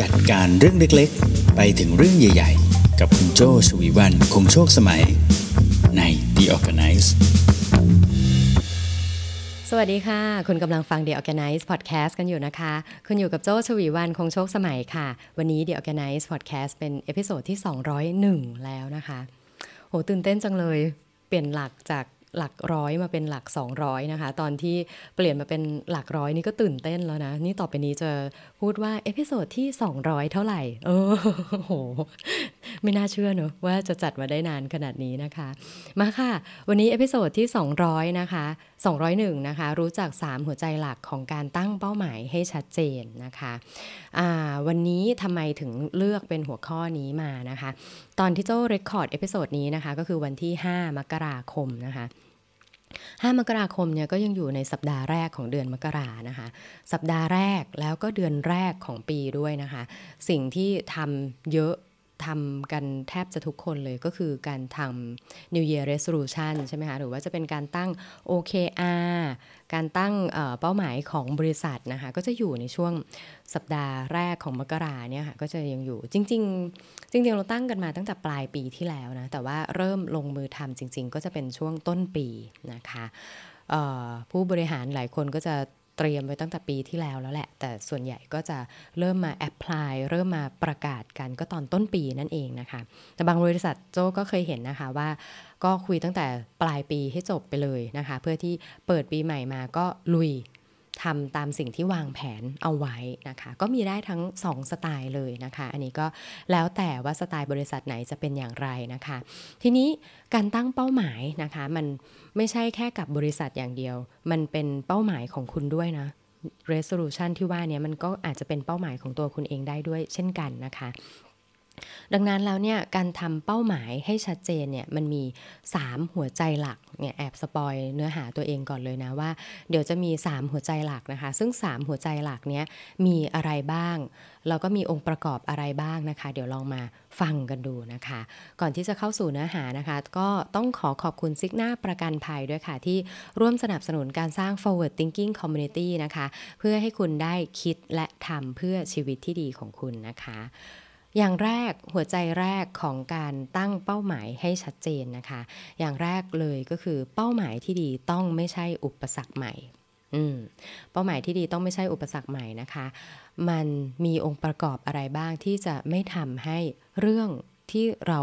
จัดการเรื่องเล็กๆ ไปถึงเรื่องใหญ่ๆ กับคุณโจชวีวันคงโชคสมัย ใน The ORGANICE สวัสดีค่ะ คุณกำลังฟัง The Organize Podcast กันอยู่นะคะ คุณอยู่กับโจชวีวันคงโชคสมัยค่ะ วันนี้ The ORGANICE Podcast เป็น episode ที่ 201 แล้วนะคะ โหตื่นเต้นจังเลย เปลี่ยนหลักจาก หลักร้อยมาเป็นหลัก 200 นะคะ ตอนที่เปลี่ยนมาเป็นหลักร้อยนี่ก็ตื่นเต้นแล้วนะ นี่ต่อไปนี้จะพูดว่า episode ที่ 200 เท่าไหร่เออโห ไม่น่าเชื่อเนอะว่าจะจัดมาได้นานขนาดนี้นะคะ มาค่ะ วันนี้ episode ที่ 200 นะคะ 201 นะคะ รู้จัก 3 หัวใจหลักของการตั้งเป้าหมายให้ชัดเจนนะคะวันนี้ทำไมถึงเลือกเป็นหัวข้อนี้มานะคะ ตอนที่โจ record episode นี้นะคะ ก็คือวันที่ 5 มกราคมนะคะ 5 มกราคมเนี่ยก็ยังอยู่ในสัปดาห์แรกของเดือนมกรานะคะ สัปดาห์แรกแล้วก็เดือนแรกของปีด้วยนะคะ สิ่งที่ทำเยอะ ทำกันแทบจะทุกคนเลยก็คือการทำ New Year Resolution ใช่ไหมคะ หรือว่าจะเป็นการตั้ง OKR การตั้งเป้าหมายของบริษัทนะคะ ก็จะอยู่ในช่วงสัปดาห์แรกของมกราเนี่ยค่ะ ก็จะยังอยู่จริง ๆ จริง ๆ เราตั้งกันมาตั้งแต่ปลายปีที่แล้วนะ แต่ว่าเริ่มลงมือทำจริง ๆ ก็จะเป็นช่วงต้นปีนะคะผู้บริหารหลายคนก็จะ เตรียมไว้ตั้งแต่ปีที่แล้วแล้วแหละ แต่ส่วนใหญ่ก็จะเริ่มมาแอพพลายเริ่มมาประกาศกันก็ตอนต้นปีนั่นเองนะคะ แต่บางบริษัทโจก็เคยเห็นนะคะว่า ก็คุยตั้งแต่ปลายปีให้จบไปเลยนะคะ เพื่อที่เปิดปีใหม่มาก็ลุย ทำตามสิ่งที่วางแผนเอาไว้นะคะ ก็มีได้ทั้ง 2 สไตล์เลยนะคะ อันนี้ก็แล้วแต่ว่าสไตล์บริษัทไหนจะเป็นอย่างไรนะคะ ทีนี้การตั้งเป้าหมายนะคะ มันไม่ใช่แค่กับบริษัทอย่างเดียว มันเป็นเป้าหมายของคุณด้วยนะ resolution ที่ว่านี้มันก็อาจจะเป็นเป้าหมายของตัวคุณเองได้ด้วยเช่นกันนะคะ ดังนั้นแล้วเนี่ยการทำเป้าหมายให้ชัดเจนเนี่ยมันมี 3 หัวใจหลักเนี่ยแอบสปอยเนื้อหาตัวเองก่อนเลยนะว่า เดี๋ยวจะมี 3 หัวใจหลักนะคะ ซึ่ง 3 หัวใจหลักเนี้ยมีอะไรบ้าง แล้วก็มีองค์ประกอบอะไรบ้างนะคะ เดี๋ยวลองมาฟังกันดูนะคะ ก่อนที่จะเข้าสู่เนื้อหานะคะ ก็ต้องขอขอบคุณซิกหน้าประกันภัยด้วยค่ะ ที่ร่วมสนับสนุนการสร้าง forward thinking community นะคะ เพื่อให้คุณได้คิดและทำเพื่อชีวิตที่ดีของคุณนะคะ อย่างแรกหัวใจแรกของการตั้งเป้าหมายให้ชัดเจนนะคะ อย่างแรกเลยก็คือเป้าหมายที่ดีต้องไม่ใช่อุปสรรคใหม่เป้าหมายที่ดีต้องไม่ใช่อุปสรรคใหม่นะคะ มันมีองค์ประกอบอะไรบ้างที่จะไม่ทำให้เรื่องที่เรา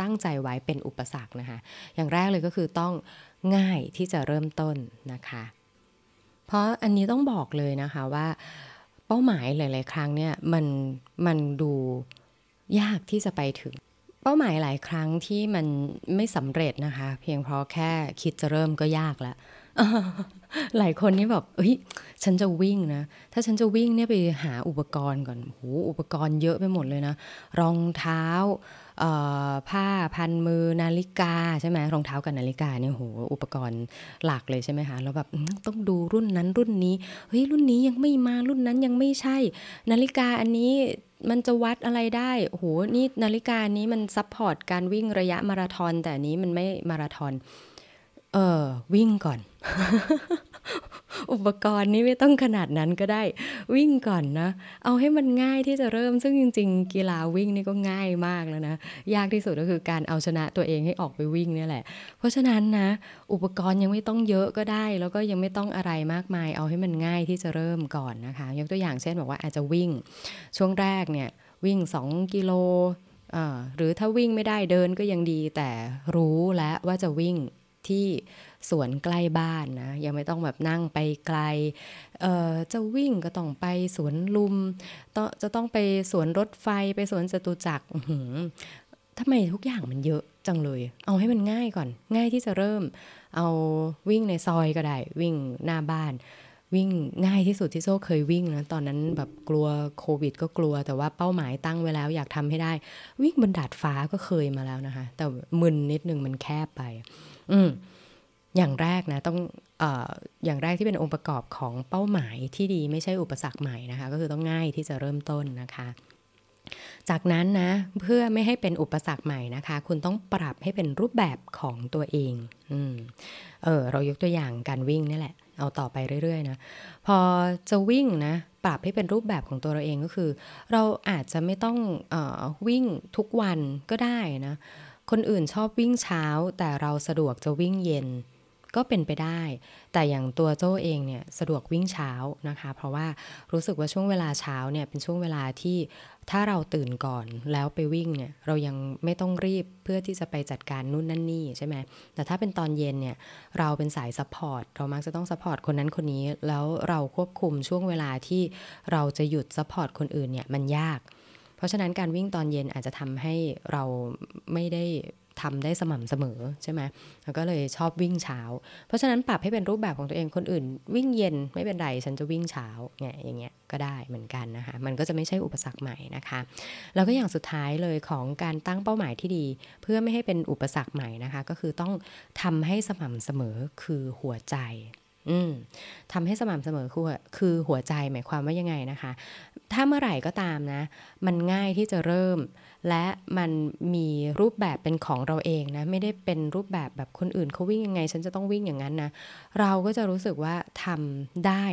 ตั้งใจไว้เป็นอุปสรรคนะคะ อย่างแรกเลยก็คือต้องง่ายที่จะเริ่มต้นนะคะ เพราะอันนี้ต้องบอกเลยนะคะว่า เป้าหมายหลาย ๆ ครั้งเนี่ยมันมันดู ยากที่จะไปถึง เป้าหมายหลายครั้งที่มันไม่สำเร็จนะคะ เพียงเพราะแค่คิดจะเริ่มก็ยากแล้วหลายคนนี่แบบเฮ้ย ฉันจะวิ่งนะ ถ้าฉันจะวิ่งเนี่ยไปหาอุปกรณ์ก่อนโหอุปกรณ์เยอะไปหมดเลยนะ รองเท้า ผ้าพันมือนาฬิกาใช่ไหมรองเท้ากับนาฬิกาเนี่ยโหอุปกรณ์หลักเลยใช่ไหมคะแล้วแบบต้องดูรุ่นนั้นรุ่นนี้เฮ้ยรุ่นนี้ยังไม่มารุ่นนั้นยังไม่ใช่ นาฬิกาอันนี้มันจะวัดอะไรได้โหนี่นาฬิกานี้มัน support การวิ่งระยะมาราธอนแต่นี้มันไม่มาราธอน เออวิ่งก่อน อุปกรณ์นี้ไม่ต้องขนาดนั้นก็ได้ วิ่งก่อนนะ เอาให้มันง่ายที่จะเริ่มซึ่งจริง ๆ กีฬาวิ่งนี่ก็ง่ายมากแล้วนะ ยากที่สุดก็คือการเอาชนะตัวเองให้ออกไปวิ่งนี่แหละ เพราะฉะนั้นนะ อุปกรณ์ยังไม่ต้องเยอะก็ได้ แล้วก็ยังไม่ต้องอะไรมากมาย เอาให้มันง่ายที่จะเริ่มก่อนนะคะ ยกตัวอย่างเช่นบอกว่าอาจจะวิ่ง ช่วงแรกเนี่ยวิ่ง 2 กิโลหรือถ้าวิ่งไม่ได้เดินก็ยังดีแต่รู้แล้วว่าจะวิ่ง ที่สวนใกล้บ้านนะ ยังไม่ต้องแบบนั่งไปไกล เอ่อจะวิ่งก็ต้องไปสวนลุมต้องจะต้องไปสวนรถไฟไปสวนจตุจักรทำไมทุกอย่างมันเยอะจังเลย เอาให้มันง่ายก่อน ง่ายที่จะเริ่ม เอาวิ่งในซอยก็ได้ วิ่งหน้าบ้าน วิ่งง่ายที่สุดที่โซ่เคยวิ่งนะตอนนั้นแบบกลัวโควิด ก็กลัวแต่ว่าเป้าหมายตั้งไว้แล้วอยากทำให้ได้ วิ่งบนดาดฟ้าก็เคยมาแล้วนะคะ แต่มึนนิดนึงมันแคบไป อืมอย่างแรกนะต้องออย่างแรกที่เป็นองค์ประกอบของเป้าหมายที่ดีไม่ใช่อุปสรรคใหม่นะคะ ก็คือต้องง่ายที่จะเริ่มต้นนะคะ จากนั้นนะเพื่อไม่ให้เป็นอุปสรรคใหม่นะคะ คุณต้องปรับให้เป็นรูปแบบของตัวเองอเออเรายกตัวอย่างการวิ่งนี่แหละ เอาต่อไปเรื่อยๆนะพอจะวิ่งนะปรับให้เป็นรูปแบบของตัวเราเองก็คือ เราอาจจะไม่ต้องออวิ่งทุกวันก็ได้นะคนอื่นชอบวิ่งเช้าแต่เราสะดวกจะวิ่งเย็น ก็เป็นไปได้ แต่อย่างตัวโจ้เองเนี่ยสะดวกวิ่งเช้านะคะ เพราะว่ารู้สึกว่าช่วงเวลาเช้าเนี่ยเป็นช่วงเวลาที่ถ้าเราตื่นก่อนแล้วไปวิ่งเนี่ยเรายังไม่ต้องรีบเพื่อที่จะไปจัดการนู่นนั่นนี่ใช่ไหมแต่ถ้าเป็นตอนเย็นเนี่ยเราเป็นสาย support เรามักจะต้อง support คนนั้นคนนี้ แล้วเราควบคุมช่วงเวลาที่เราจะหยุด support คนอื่นเนี่ยมันยาก เพราะฉะนั้นการวิ่งตอนเย็นอาจจะทำให้เราไม่ได้ ทำได้สม่ำเสมอใช่ไหมแล้วก็เลยชอบวิ่งเช้า เพราะฉะนั้นปรับให้เป็นรูปแบบของตัวเองคนอื่น วิ่งเย็นไม่เป็นไรฉันจะวิ่งเช้าเนี่ยอย่างเงี้ยก็ได้เหมือนกันนะคะ มันก็จะไม่ใช่อุปสรรคใหม่นะคะ แล้วก็อย่างสุดท้ายเลยของการตั้งเป้าหมายที่ดี เพื่อไม่ให้เป็นอุปสรรคใหม่นะคะ ก็คือต้องทำให้สม่ำเสมอคือหัวใจอืมทำให้สม่ำเสมอคือคือหัวใจหมายความว่ายังไงนะคะ ถ้าเมื่อไหร่ก็ตามนะ มันง่ายที่จะเริ่ม และมันมีรูปแบบเป็นของเราเองนะ ไม่ได้เป็นรูปแบบแบบคนอื่นเขาวิ่งยังไง ฉันจะต้องวิ่งอย่างนั้นนะ เราก็จะรู้สึกว่าทำได้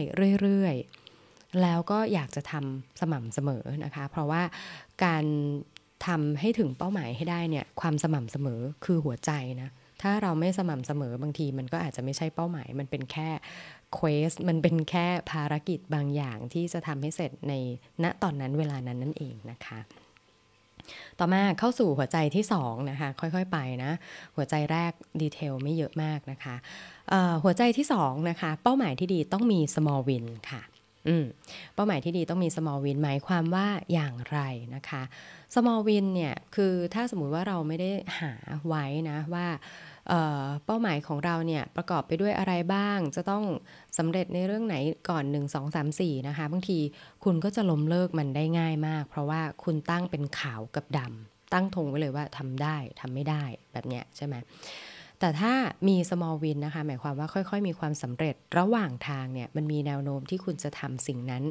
เรื่อยๆ แล้วก็อยากจะทำสม่ำเสมอนะคะ เพราะว่าการทำให้ถึงเป้าหมายให้ได้เนี่ย ความสม่ำเสมอคือหัวใจนะ ถ้าเราไม่สม่ำเสมอบางทีมันก็อาจจะไม่ใช่เป้าหมาย มันเป็นแค่เควสมันเป็นแค่ภารกิจบางอย่างที่จะทำให้เสร็จในณตอนนั้นเวลานั้นนั่นเองนะคะต่อมาเข้าสู่หัวใจที่2นะคะค่อยๆไปนะหัวใจแรกดีเทลไม่เยอะมากนะคะหัวใจที่2นะคะเป้าหมายที่ดีต้องมี small win ค่ะเป้าหมายที่ดีต้องมี small win หมายความว่าอย่างไรนะคะ small win เนี่ยคือถ้าสมมุติว่าเราไม่ได้หาไว้นะว่าเป้าหมายของเราเนี่ยประกอบไปด้วยอะไรบ้าง จะต้องสำเร็จในเรื่องไหนก่อน 1 2 3 4 นะคะ บางทีคุณก็จะล้มเลิกมันได้ง่ายมาก เพราะว่าคุณตั้งเป็นขาวกับดำตั้งธงไว้เลยว่าทำได้ทำไม่ได้แบบเนี้ยใช่ไหม แต่ถ้ามี small win นะคะ หมายความว่าค่อยๆ มีความสำเร็จระหว่างทางเนี่ยมันมีแนวโน้มที่คุณจะทำสิ่งนั้น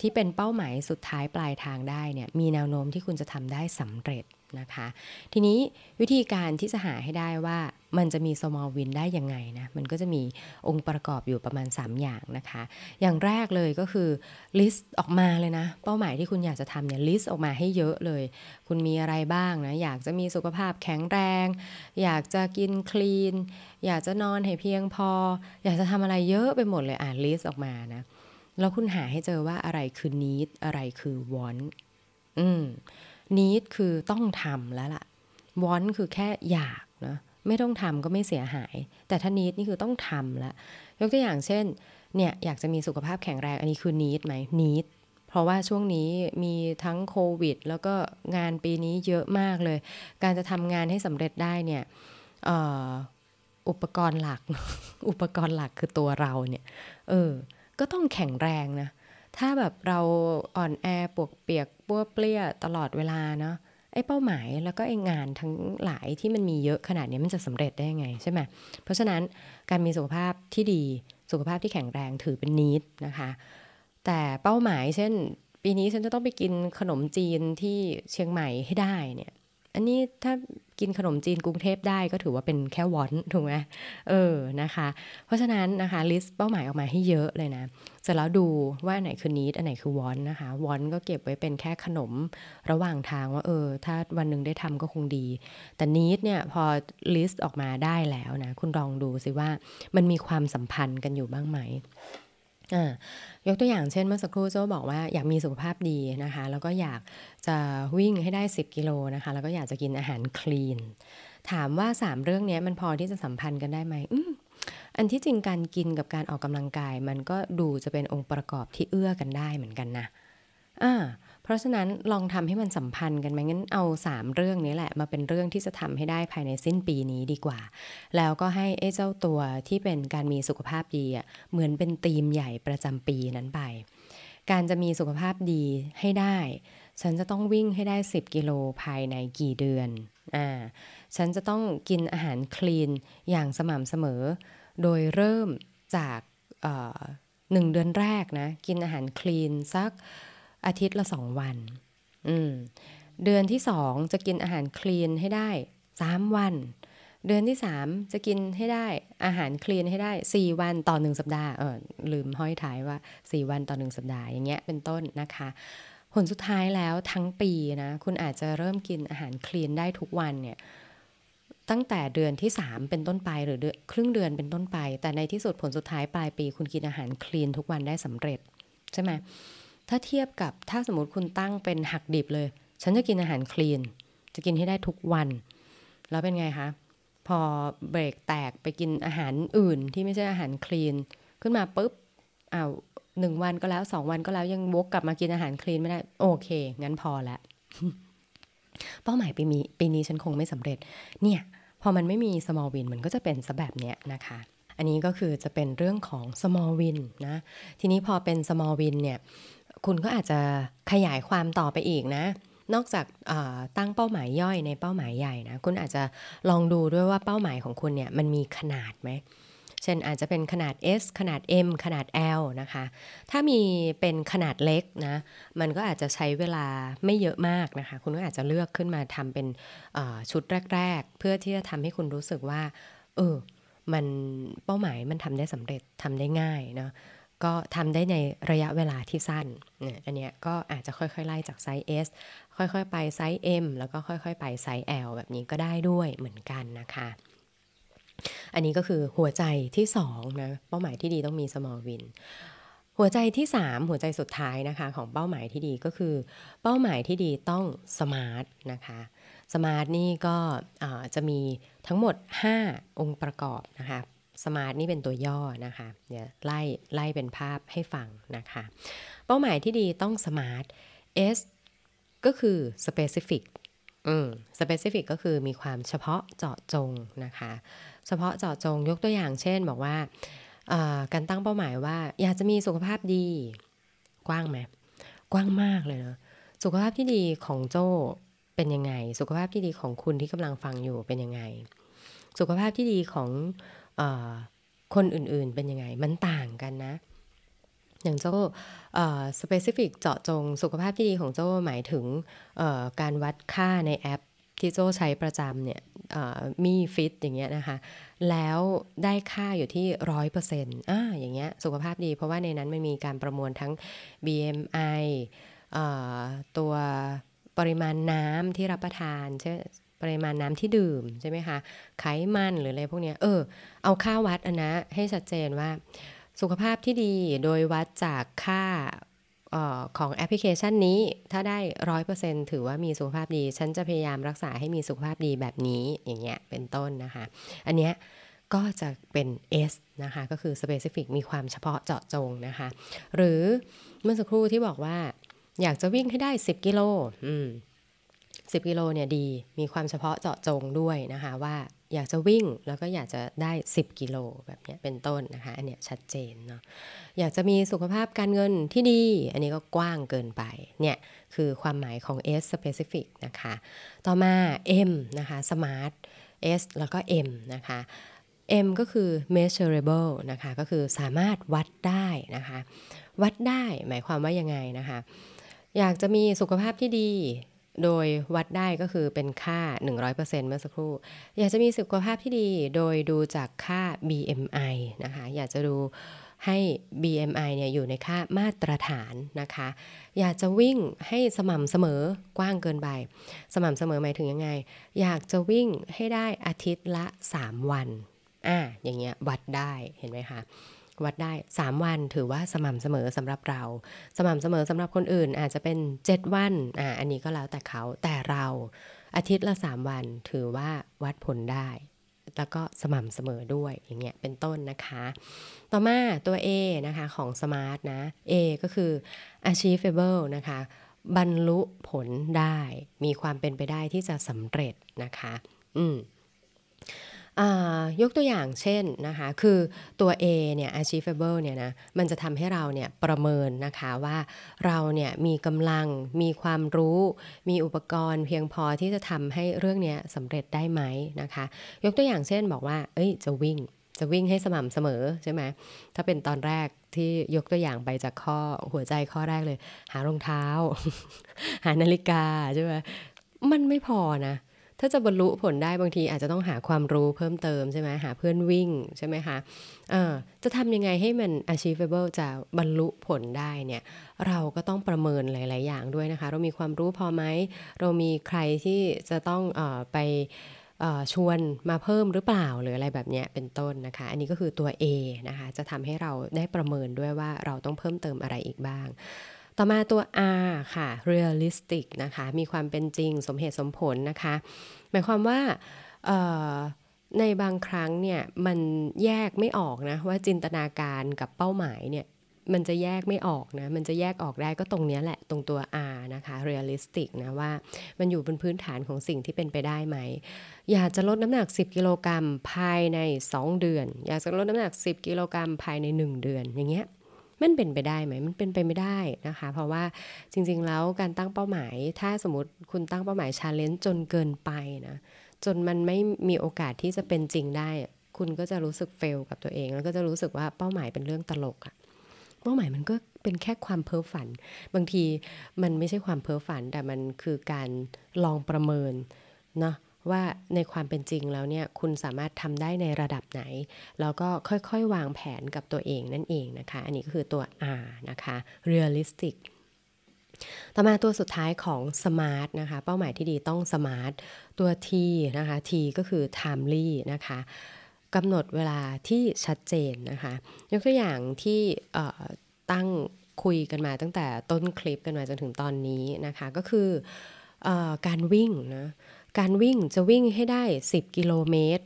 ที่เป็นเป้าหมายสุดท้ายปลายทางได้เนี่ยมีแนวโน้มที่คุณจะทำได้สำเร็จ นะคะ ทีนี้วิธีการที่จะหาให้ได้ว่ามันจะมี small win ได้ยังไงนะ มันก็จะมีองค์ประกอบอยู่ประมาณ 3 อย่างนะคะ อย่างแรกเลยก็คือ list ออกมาเลยนะ เป้าหมายที่คุณอยากจะทำเนี่ย list ออกมาให้เยอะเลย คุณมีอะไรบ้างนะ อยากจะมีสุขภาพแข็งแรง อยากจะกินคลีน อยากจะนอนให้เพียงพอ อยากจะทำอะไรเยอะไปหมดเลยอ่าน list ออกมานะ แล้วคุณหาให้เจอว่าอะไรคือ need อะไรคือ want อืม need คือต้องทำแล้วล่ะ want คือแค่อยากนะไม่ต้องทำก็ไม่เสียหาย แต่ถ้า need นี่คือต้องทำล้วยกตัวอย่างเช่นเนี่ยอยากจะมีสุขภาพแข็งแรงอันนี้คือ need ไหม need เพราะว่าช่วงนี้มีทั้งโควิด แล้วก็งานปีนี้เยอะมากเลย การจะทำงานให้สำเร็จได้เนี่ยอุปกรณ์หลัก อุปกรณ์หลักคือตัวเราเนี่ย เออ ก็ต้องแข็งแรงนะ ถ้าแบบเราอ่อนแอปวกเปียกป้วเปลี่ยตลอดเวลาเนาะไอ้เป้าหมายแล้วก็ไอ้งานทั้งหลายที่มันมีเยอะขนาดนี้มันจะสำเร็จได้ยังไงใช่ไหมเพราะฉะนั้นการมีสุขภาพที่ดีสุขภาพที่แข็งแรงถือเป็นนิดนะคะ แต่เป้าหมายเช่น ปีนี้ฉันจะต้องไปกินขนมจีนที่เชียงใหม่ให้ได้เนี่ย อันนี้ถ้ากินขนมจีนกรุงเทพได้ก็ถือว่าเป็นแค่วอนถูกไหมเออนะคะ เพราะฉะนั้นนะคะลิสต์เป้าหมายออกมาให้เยอะเลยนะ เสร็จแล้วดูว่าอันไหนคือนิดอันไหนคือวอนนะคะวอนก็เก็บไว้เป็นแค่ขนมระหว่างทางว่าเออ ถ้าวันหนึ่งได้ทำก็คงดี แต่นิดเนี่ยพอลิสต์ออกมาได้แล้วนะ คุณลองดูสิว่ามันมีความสัมพันธ์กันอยู่บ้างไหมยกตัวอย่างเช่นเมื่อสักครู่โจ้บอกว่าอยากมีสุขภาพดีนะคะ แล้วก็อยากจะวิ่งให้ได้ 10 กิโลนะคะ แล้วก็อยากจะกินอาหารคลีน ถามว่า 3 เรื่องนี้มันพอที่จะสัมพันธ์กันได้ไหมอ อันที่จริงการกินกับการออกกำลังกาย มันก็ดูจะเป็นองค์ประกอบที่เอื้อกันได้เหมือนกันนะอ่าเพราะฉะนั้นลองทำให้มันสัมพันธ์กันไหมงั้นเอา 3 เรื่องนี้แหละ มาเป็นเรื่องที่จะทำให้ได้ภายในสิ้นปีนี้ดีกว่า แล้วก็ให้ไอ้เจ้าตัวที่เป็นการมีสุขภาพดีอะเหมือนเป็นธีมใหญ่ประจำปีนั้นไป การจะมีสุขภาพดีให้ได้ ฉันจะต้องวิ่งให้ได้ 10 กิโลภายในกี่เดือนอ่าฉันจะต้องกินอาหารคลีนอย่างสม่ำเสมอ โดยเริ่มจากหนึ่งเดือนแรกนะ กินอาหารคลีนสักอาทิตย์ละสองวันอืมเดือนที่สองจะกินอาหารคลีนให้ได้สามวัน เดือนที่3จะกินให้ได้อาหารคลีนให้ได้4วันต่อ1สัปดาห์เออลืมห้อยท้ายว่า4วันต่อ1สัปดาห์อย่างเงี้ยเป็นต้นนะคะ ผลสุดท้ายแล้วทั้งปีนะคุณอาจจะเริ่มกินอาหารคลีนได้ทุกวันเนี่ยตั้งแต่เดือนที่ 3 เป็นต้นไปหรือครึ่งเดือนเป็นต้นไป แต่ในที่สุดผลสุดท้ายปลายปี คุณกินอาหารคลีนทุกวันได้สำเร็จใช่ไหมถ้าเทียบกับถ้าสมมติคุณตั้งเป็นหักดิบเลย ฉันจะกินอาหารคลีน จะกินให้ได้ทุกวัน แล้วเป็นไงคะพอเบรกแตกไปกินอาหารอื่นที่ไม่ใช่อาหารคลีน ขึ้นมาปุ๊บอ้าว หนึ่งวันก็แล้วสองวันก็แล้วยังวกกลับมากินอาหารคลีนไม่ได้ โอเค งั้นพอละเป้าหมายปีนี้ปีนี้ฉันคงไม่สำเร็จ เนี่ย พอมันไม่มี small win มันก็จะเป็นซะแบบเนี้ยนะคะ อันนี้ก็คือจะเป็นเรื่องของ small win นะ ทีนี้พอเป็น small win เนี่ย คุณก็อาจจะขยายความต่อไปอีกนะ นอกจากตั้งเป้าหมายย่อยในเป้าหมายใหญ่นะ คุณอาจจะลองดูด้วยว่าเป้าหมายของคุณเนี่ยมันมีขนาดไหม เช่นอาจจะเป็นขนาด S ขนาด M ขนาด L นะคะ ถ้ามีเป็นขนาดเล็กนะ มันก็อาจจะใช้เวลาไม่เยอะมากนะคะ คุณก็อาจจะเลือกขึ้นมาทำเป็นชุดแรก ๆ เพื่อที่จะทำให้คุณรู้สึกว่า เออ มันเป้าหมายมันทำได้สำเร็จทำได้ง่ายเนาะก็ทำได้ในระยะเวลาที่สั้นเนี่ยอันเนี้ยก็อาจจะค่อยๆ ไล่จากไซส์ S ค่อยๆ ไปไซส์ M แล้วก็ค่อยๆ ไปไซส์ L แบบนี้ก็ได้ด้วยเหมือนกันนะคะ อันนี้ก็คือหัวใจที่2นะเป้าหมายที่ดีต้องมี small win หัวใจที่ 3 หัวใจสุดท้ายนะคะของเป้าหมายที่ดีก็คือ เป้าหมายที่ดีต้อง smart นะคะ smart นี่ก็จะมีทั้งหมด 5 องค์ประกอบนะคะ smart นี่เป็นตัวย่อนะคะเดี๋ยวไล่ไล่เป็นภาพให้ฟังนะคะเป้าหมายที่ดีต้อง smart S ก็คือ specific อืม specific ก็คือมีความเฉพาะเจาะจงนะคะ เฉพาะเจาะจงยกตัวอย่างเช่นบอกว่าการตั้งเป้าหมายว่า อยากจะมีสุขภาพดี กว้างไหมกว้างมากเลยเนาะสุขภาพที่ดีของโจเป็นยังไง สุขภาพที่ดีของคุณที่กำลังฟังอยู่เป็นยังไง สุขภาพที่ดีของคนอื่นๆเป็นยังไง มันต่างกันนะ อย่างโจ้specific เจาะจงสุขภาพที่ดีของโจหมายถึงการวัดค่าในแอปที่โจใช้ประจำเนี่ย Mi Fit อย่างเงี้ยนะคะ แล้วได้ค่าอยู่ที่ร้อยเปอร์เซ็นต์อ่าอย่างเงี้ยสุขภาพดีเพราะว่าในนั้นมันมีการประมวลทั้ง BMI ตัวปริมาณน้ำที่รับประทานใช่ปริมาณน้ำที่ดื่มใช่ไหมคะไขมันหรืออะไรพวกเนี้ยเออเอาค่าวัดอันนะให้ชัดเจนว่า สุขภาพที่ดีโดยวัดจากค่าออของแอปพลิเคชันนี้ถ้าได้ร้อยเปอร์เซ็นถือว่ามีสุขภาพดี ฉันจะพยายามรักษาให้มีสุขภาพดีแบบนี้อย่างเงี้ยเป็นต้นนะคะ อันเนี้ยก็จะเป็น S นะคะ ก็คือ specific มีความเฉพาะเจาะจงนะคะ หรือเมื่อสักครู่ที่บอกว่า อยากจะวิ่งให้ได้ 10 กิโลอืม 10กิโลเนี่ยดี มีความเฉพาะเจาะจงด้วยนะคะว่าอยากจะวิ่งแล้วก็อยากจะได้ 10 กิโลแบบนี้เป็นต้นนะคะอันเนี้ยชัดเจนเนาะอยากจะมีสุขภาพการเงินที่ดี อันนี้ก็กว้างเกินไปเนี่ยคือความหมายของ S specific นะคะต่อมา M นะคะ smart S แล้วก็ M นะคะ M ก็คือ measurable นะคะก็คือสามารถวัดได้นะคะวัดได้หมายความว่ายังไงนะคะอยากจะมีสุขภาพที่ดี โดยวัดได้ก็คือเป็นค่า 100%เมื่อสักครู่ อยากจะมีสุขภาพที่ดีโดยดูจากค่า BMI นะคะ อยากจะดูให้ BMI เนี่ยอยู่ในค่ามาตรฐานนะคะ อยากจะวิ่งให้สม่ำเสมอกว้างเกินไป สม่ำเสมอหมายถึงยังไง อยากจะวิ่งให้ได้อาทิตย์ละ 3 วัน อ่าอย่างเงี้ยวัดได้เห็นไหมคะ วัดได้ 3 วันถือว่าสม่ำเสมอสำหรับเรา สม่ำเสมอสำหรับคนอื่น อาจจะเป็น 7 วันอ่าอันนี้ก็แล้วแต่เขาแต่เราอาทิตย์ละ 3 วันถือว่าวัดผลได้ แล้วก็สม่ำเสมอด้วยอย่างเงี้ยเป็นต้นนะคะ ต่อมาตัว A นะคะของ Smart นะ A ก็คือ achievable นะคะบรรลุผลได้ มีความเป็นไปได้ที่จะสำเร็จนะคะ อืม ยกตัวอย่างเช่นนะคะคือตัว A เนี่ย achievable เนี่ยนะมันจะทำให้เราเนี่ยประเมินนะคะว่าเราเนี่ยมีกำลังมีความรู้ มีอุปกรณ์เพียงพอที่จะทำให้เรื่องนี้สำเร็จได้ไหมนะคะ ยกตัวอย่างเช่นบอกว่า เอ้ยจะวิ่งจะวิ่งให้สม่ำเสมอใช่ไหมถ้าเป็นตอนแรกที่ยกตัวอย่างไปจากข้อหัวใจข้อแรกเลย หารองเท้า หานาฬิกาใช่ไหมมันไม่พอนะ ถ้าจะบรรลุผลได้บางทีอาจจะต้องหาความรู้เพิ่มเติมใช่ไหมหาเพื่อนวิ่งใช่ไหมคะเออจะทำยังไงให้มัน achievable จะบรรลุผลได้เนี่ยเราก็ต้องประเมินหลาย ๆ อย่างด้วยนะคะ เรามีความรู้พอไหม เรามีใครที่จะต้องออไปชวนมาเพิ่มหรือเปล่าหรืออะไรแบบนี้เป็นต้นนะคะ อันนี้ก็คือตัว A นะคะ จะทำให้เราได้ประเมินด้วยว่าเราต้องเพิ่มเติมอะไรอีกบ้าง ต่อมาตัว R ค่ะ realistic นะคะ มีความเป็นจริงสมเหตุสมผลนะคะ หมายความว่าในบางครั้งเนี่ยมันแยกไม่ออกนะว่าจินตนาการกับเป้าหมายเนี่ยมันจะแยกไม่ออกนะ มันจะแยกออกได้ก็ตรงนี้แหละ ตรงตัว R นะคะ realistic นะว่ามันอยู่บนพื้นฐานของสิ่งที่เป็นไปได้ไหม อยากจะลดน้ำหนัก 10 กิโลกรัมภายใน 2 เดือน อยากจะลดน้ำหนัก 10 กิโลกรัมภายใน 1 เดือน อย่างเงี้ย มันเป็นไปได้ไหมมันเป็นไปไม่ได้นะคะ เพราะว่าจริงๆแล้วการตั้งเป้าหมาย ถ้าสมมติคุณตั้งเป้าหมายชาเลนจ์จนเกินไปนะจนมันไม่มีโอกาสที่จะเป็นจริงได้ คุณก็จะรู้สึกเฟลกับตัวเอง แล้วก็จะรู้สึกว่าเป้าหมายเป็นเรื่องตลกอะเป้าหมายมันก็เป็นแค่ความเพ้อฝัน บางทีมันไม่ใช่ความเพ้อฝัน แต่มันคือการลองประเมินเนาะ ว่าในความเป็นจริงแล้วเนี่ยคุณสามารถทำได้ในระดับไหน แล้วก็ค่อยๆ วางแผนกับตัวเองนั่นเองนะคะ อันนี้ก็คือตัว R นะคะ realistic ต่อมาตัวสุดท้ายของ smart นะคะ เป้าหมายที่ดีต้อง smart ตัว T นะคะ T ก็คือ timely นะคะกำหนดเวลาที่ชัดเจนนะคะ ยกตัวอย่างที่ตั้งคุยกันมาตั้งแต่ต้นคลิปกันมาจนถึงตอนนี้นะคะ ก็คืออการวิ่งนะ การวิ่งจะวิ่งให้ได้ 10 กิโลเมตร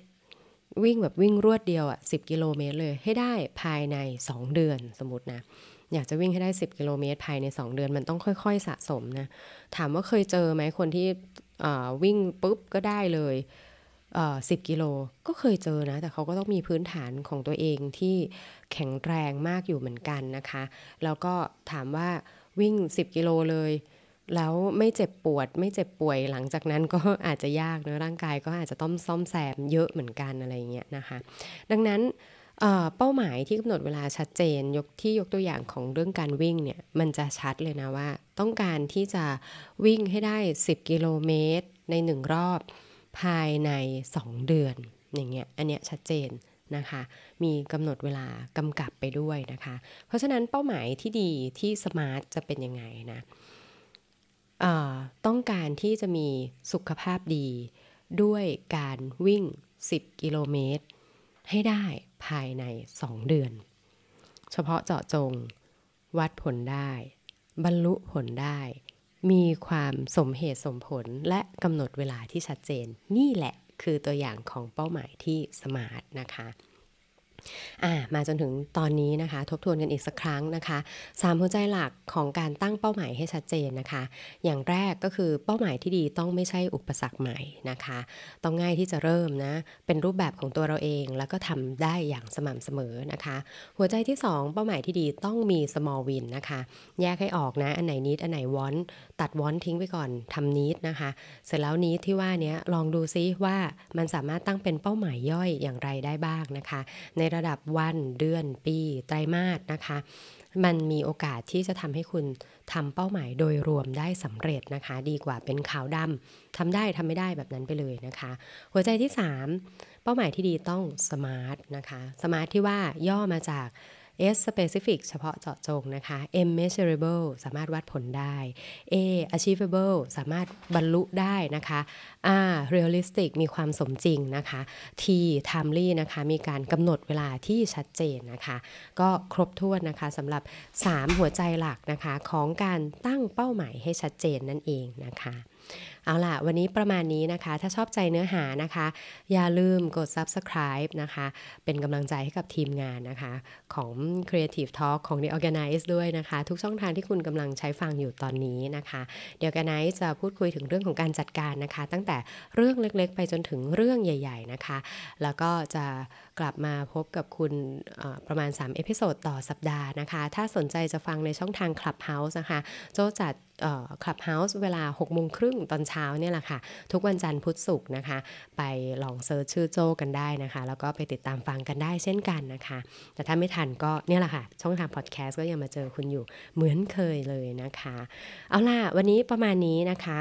วิ่งแบบวิ่งรวดเดียวอะ10 กิโลเมตรเลยให้ได้ภายใน 2 เดือนสมมตินะอยากจะวิ่งให้ได้ 10 กิโลเมตร ภายใน 2 เดือนมันต้องค่อย ๆ สะสมนะ ถามว่าเคยเจอไหมคนที่วิ่งปุ๊บก็ได้เลยสิบกิโลก็เคยเจอนะ แต่เขาก็ต้องมีพื้นฐานของตัวเองที่แข็งแรงมากอยู่เหมือนกันนะคะ แล้วก็ถามว่าวิ่ง 10 กิโลเลย แล้วไม่เจ็บปวด ไม่เจ็บป่วยหลังจากนั้นก็อาจจะยากเนะร่างกายก็อาจจะต้องซ่อมแซมเยอะเหมือนกันอะไรเงี้ยนะคะ ดังนั้นเป้าหมายที่กำหนดเวลาชัดเจน ยกที่ยกตัวอย่างของเรื่องการวิ่งเนี่ยมันจะชัดเลยนะว่า ต้องการที่จะวิ่งให้ได้ 10 กิโลเมตร ในหนึ่งรอบภายใน 2 เดือนอย่างเงี้ยอันเนี้ยชัดเจนนะคะ มีกำหนดเวลากำกับไปด้วยนะคะ เพราะฉะนั้นเป้าหมายที่ดีที่สมาร์ทจะเป็นยังไงนะ ต้องการที่จะมีสุขภาพดี ด้วยการวิ่ง 10 กิโลเมตร ให้ได้ภายใน 2 เดือน เฉพาะเจาะจง วัดผลได้ บรรลุผลได้ มีความสมเหตุสมผลและกำหนดเวลาที่ชัดเจน นี่แหละคือตัวอย่างของเป้าหมายที่สมาร์ทนะคะ อ่ามาจนถึงตอนนี้นะคะ ทบทวนกันอีกสักครั้งนะคะสามหัวใจหลักของการตั้งเป้าหมายให้ชัดเจนนะคะ อย่างแรกก็คือเป้าหมายที่ดีต้องไม่ใช่อุปสรรคใหม่นะคะ ต้องง่ายที่จะเริ่มนะเป็นรูปแบบของตัวเราเองแล้วก็ทำได้อย่างสม่ำเสมอนะคะ หัวใจที่ 2 เป้าหมายที่ดีต้องมี small win นะคะ แยกให้ออกนะอันไหนนิดอันไหนวอนตัดวอนทิ้งไปก่อนทำนิดนะคะ เสร็จแล้วนิดที่ว่านี้ลองดูซิว่ามันสามารถตั้งเป็นเป้าหมายย่อยอย่างไรได้บ้างนะคะ ในระดับวันเดือนปีไตรมาสนะคะ มันมีโอกาสที่จะทำให้คุณทำเป้าหมายโดยรวมได้สำเร็จนะคะ ดีกว่าเป็นขาวดำทำได้ทำไม่ได้แบบนั้นไปเลยนะคะ หัวใจที่ 3 เป้าหมายที่ดีต้อง smart นะคะ smart ที่ว่าย่อมาจาก S specific เฉพาะเจาะจงนะคะ M measurable สามารถวัดผลได้ A achievable สามารถบรรลุได้นะคะ R realistic มีความสมจริงนะคะ T timely นะคะมีการกำหนดเวลาที่ชัดเจนนะคะ ก็ครบถ้วนนะคะสำหรับ 3 หัวใจหลักนะคะของการตั้งเป้าหมายให้ชัดเจนนั่นเองนะคะเอาล่ะ วันนี้ประมาณนี้นะคะ ถ้าชอบใจเนื้อหานะคะ อย่าลืมกด subscribe นะคะ เป็นกำลังใจให้กับทีมงานนะคะ ของ Creative Talk ของ The Organize ด้วยนะคะ ทุกช่องทางที่คุณกำลังใช้ฟังอยู่ตอนนี้นะคะ The Organize จะพูดคุยถึงเรื่องของการจัดการนะคะ ตั้งแต่เรื่องเล็กๆ ไปจนถึงเรื่องใหญ่ ๆนะคะ แล้วก็จะกลับมาพบกับคุณประมาณ 3 episode ต่อสัปดาห์นะคะ ถ้าสนใจจะฟังในช่องทาง Clubhouse นะคะ โจจัด Clubhouse เวลา6โมงครึ่งตอนเช้าเนี่ยแหละค่ะ ทุกวันจันทร์พุธศุกร์นะคะ ไปลอง search ชื่อโจกันได้นะคะ แล้วก็ไปติดตามฟังกันได้เช่นกันนะคะ แต่ถ้าไม่ทันก็เนี่ยแหละค่ะ ช่องทางพอดแคสต์ก็ยังมาเจอคุณอยู่เหมือนเคยเลยนะคะ เอาล่ะ วันนี้ประมาณนี้นะคะ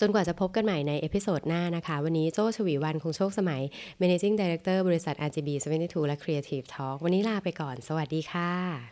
จนกว่าจะพบกันใหม่ใน episode หน้านะคะ วันนี้โจชวีวันคงโชคสมัย Managing Director บริษัท RGB 72 และ Creative Talk วันนี้ลาไปก่อน สวัสดีค่ะ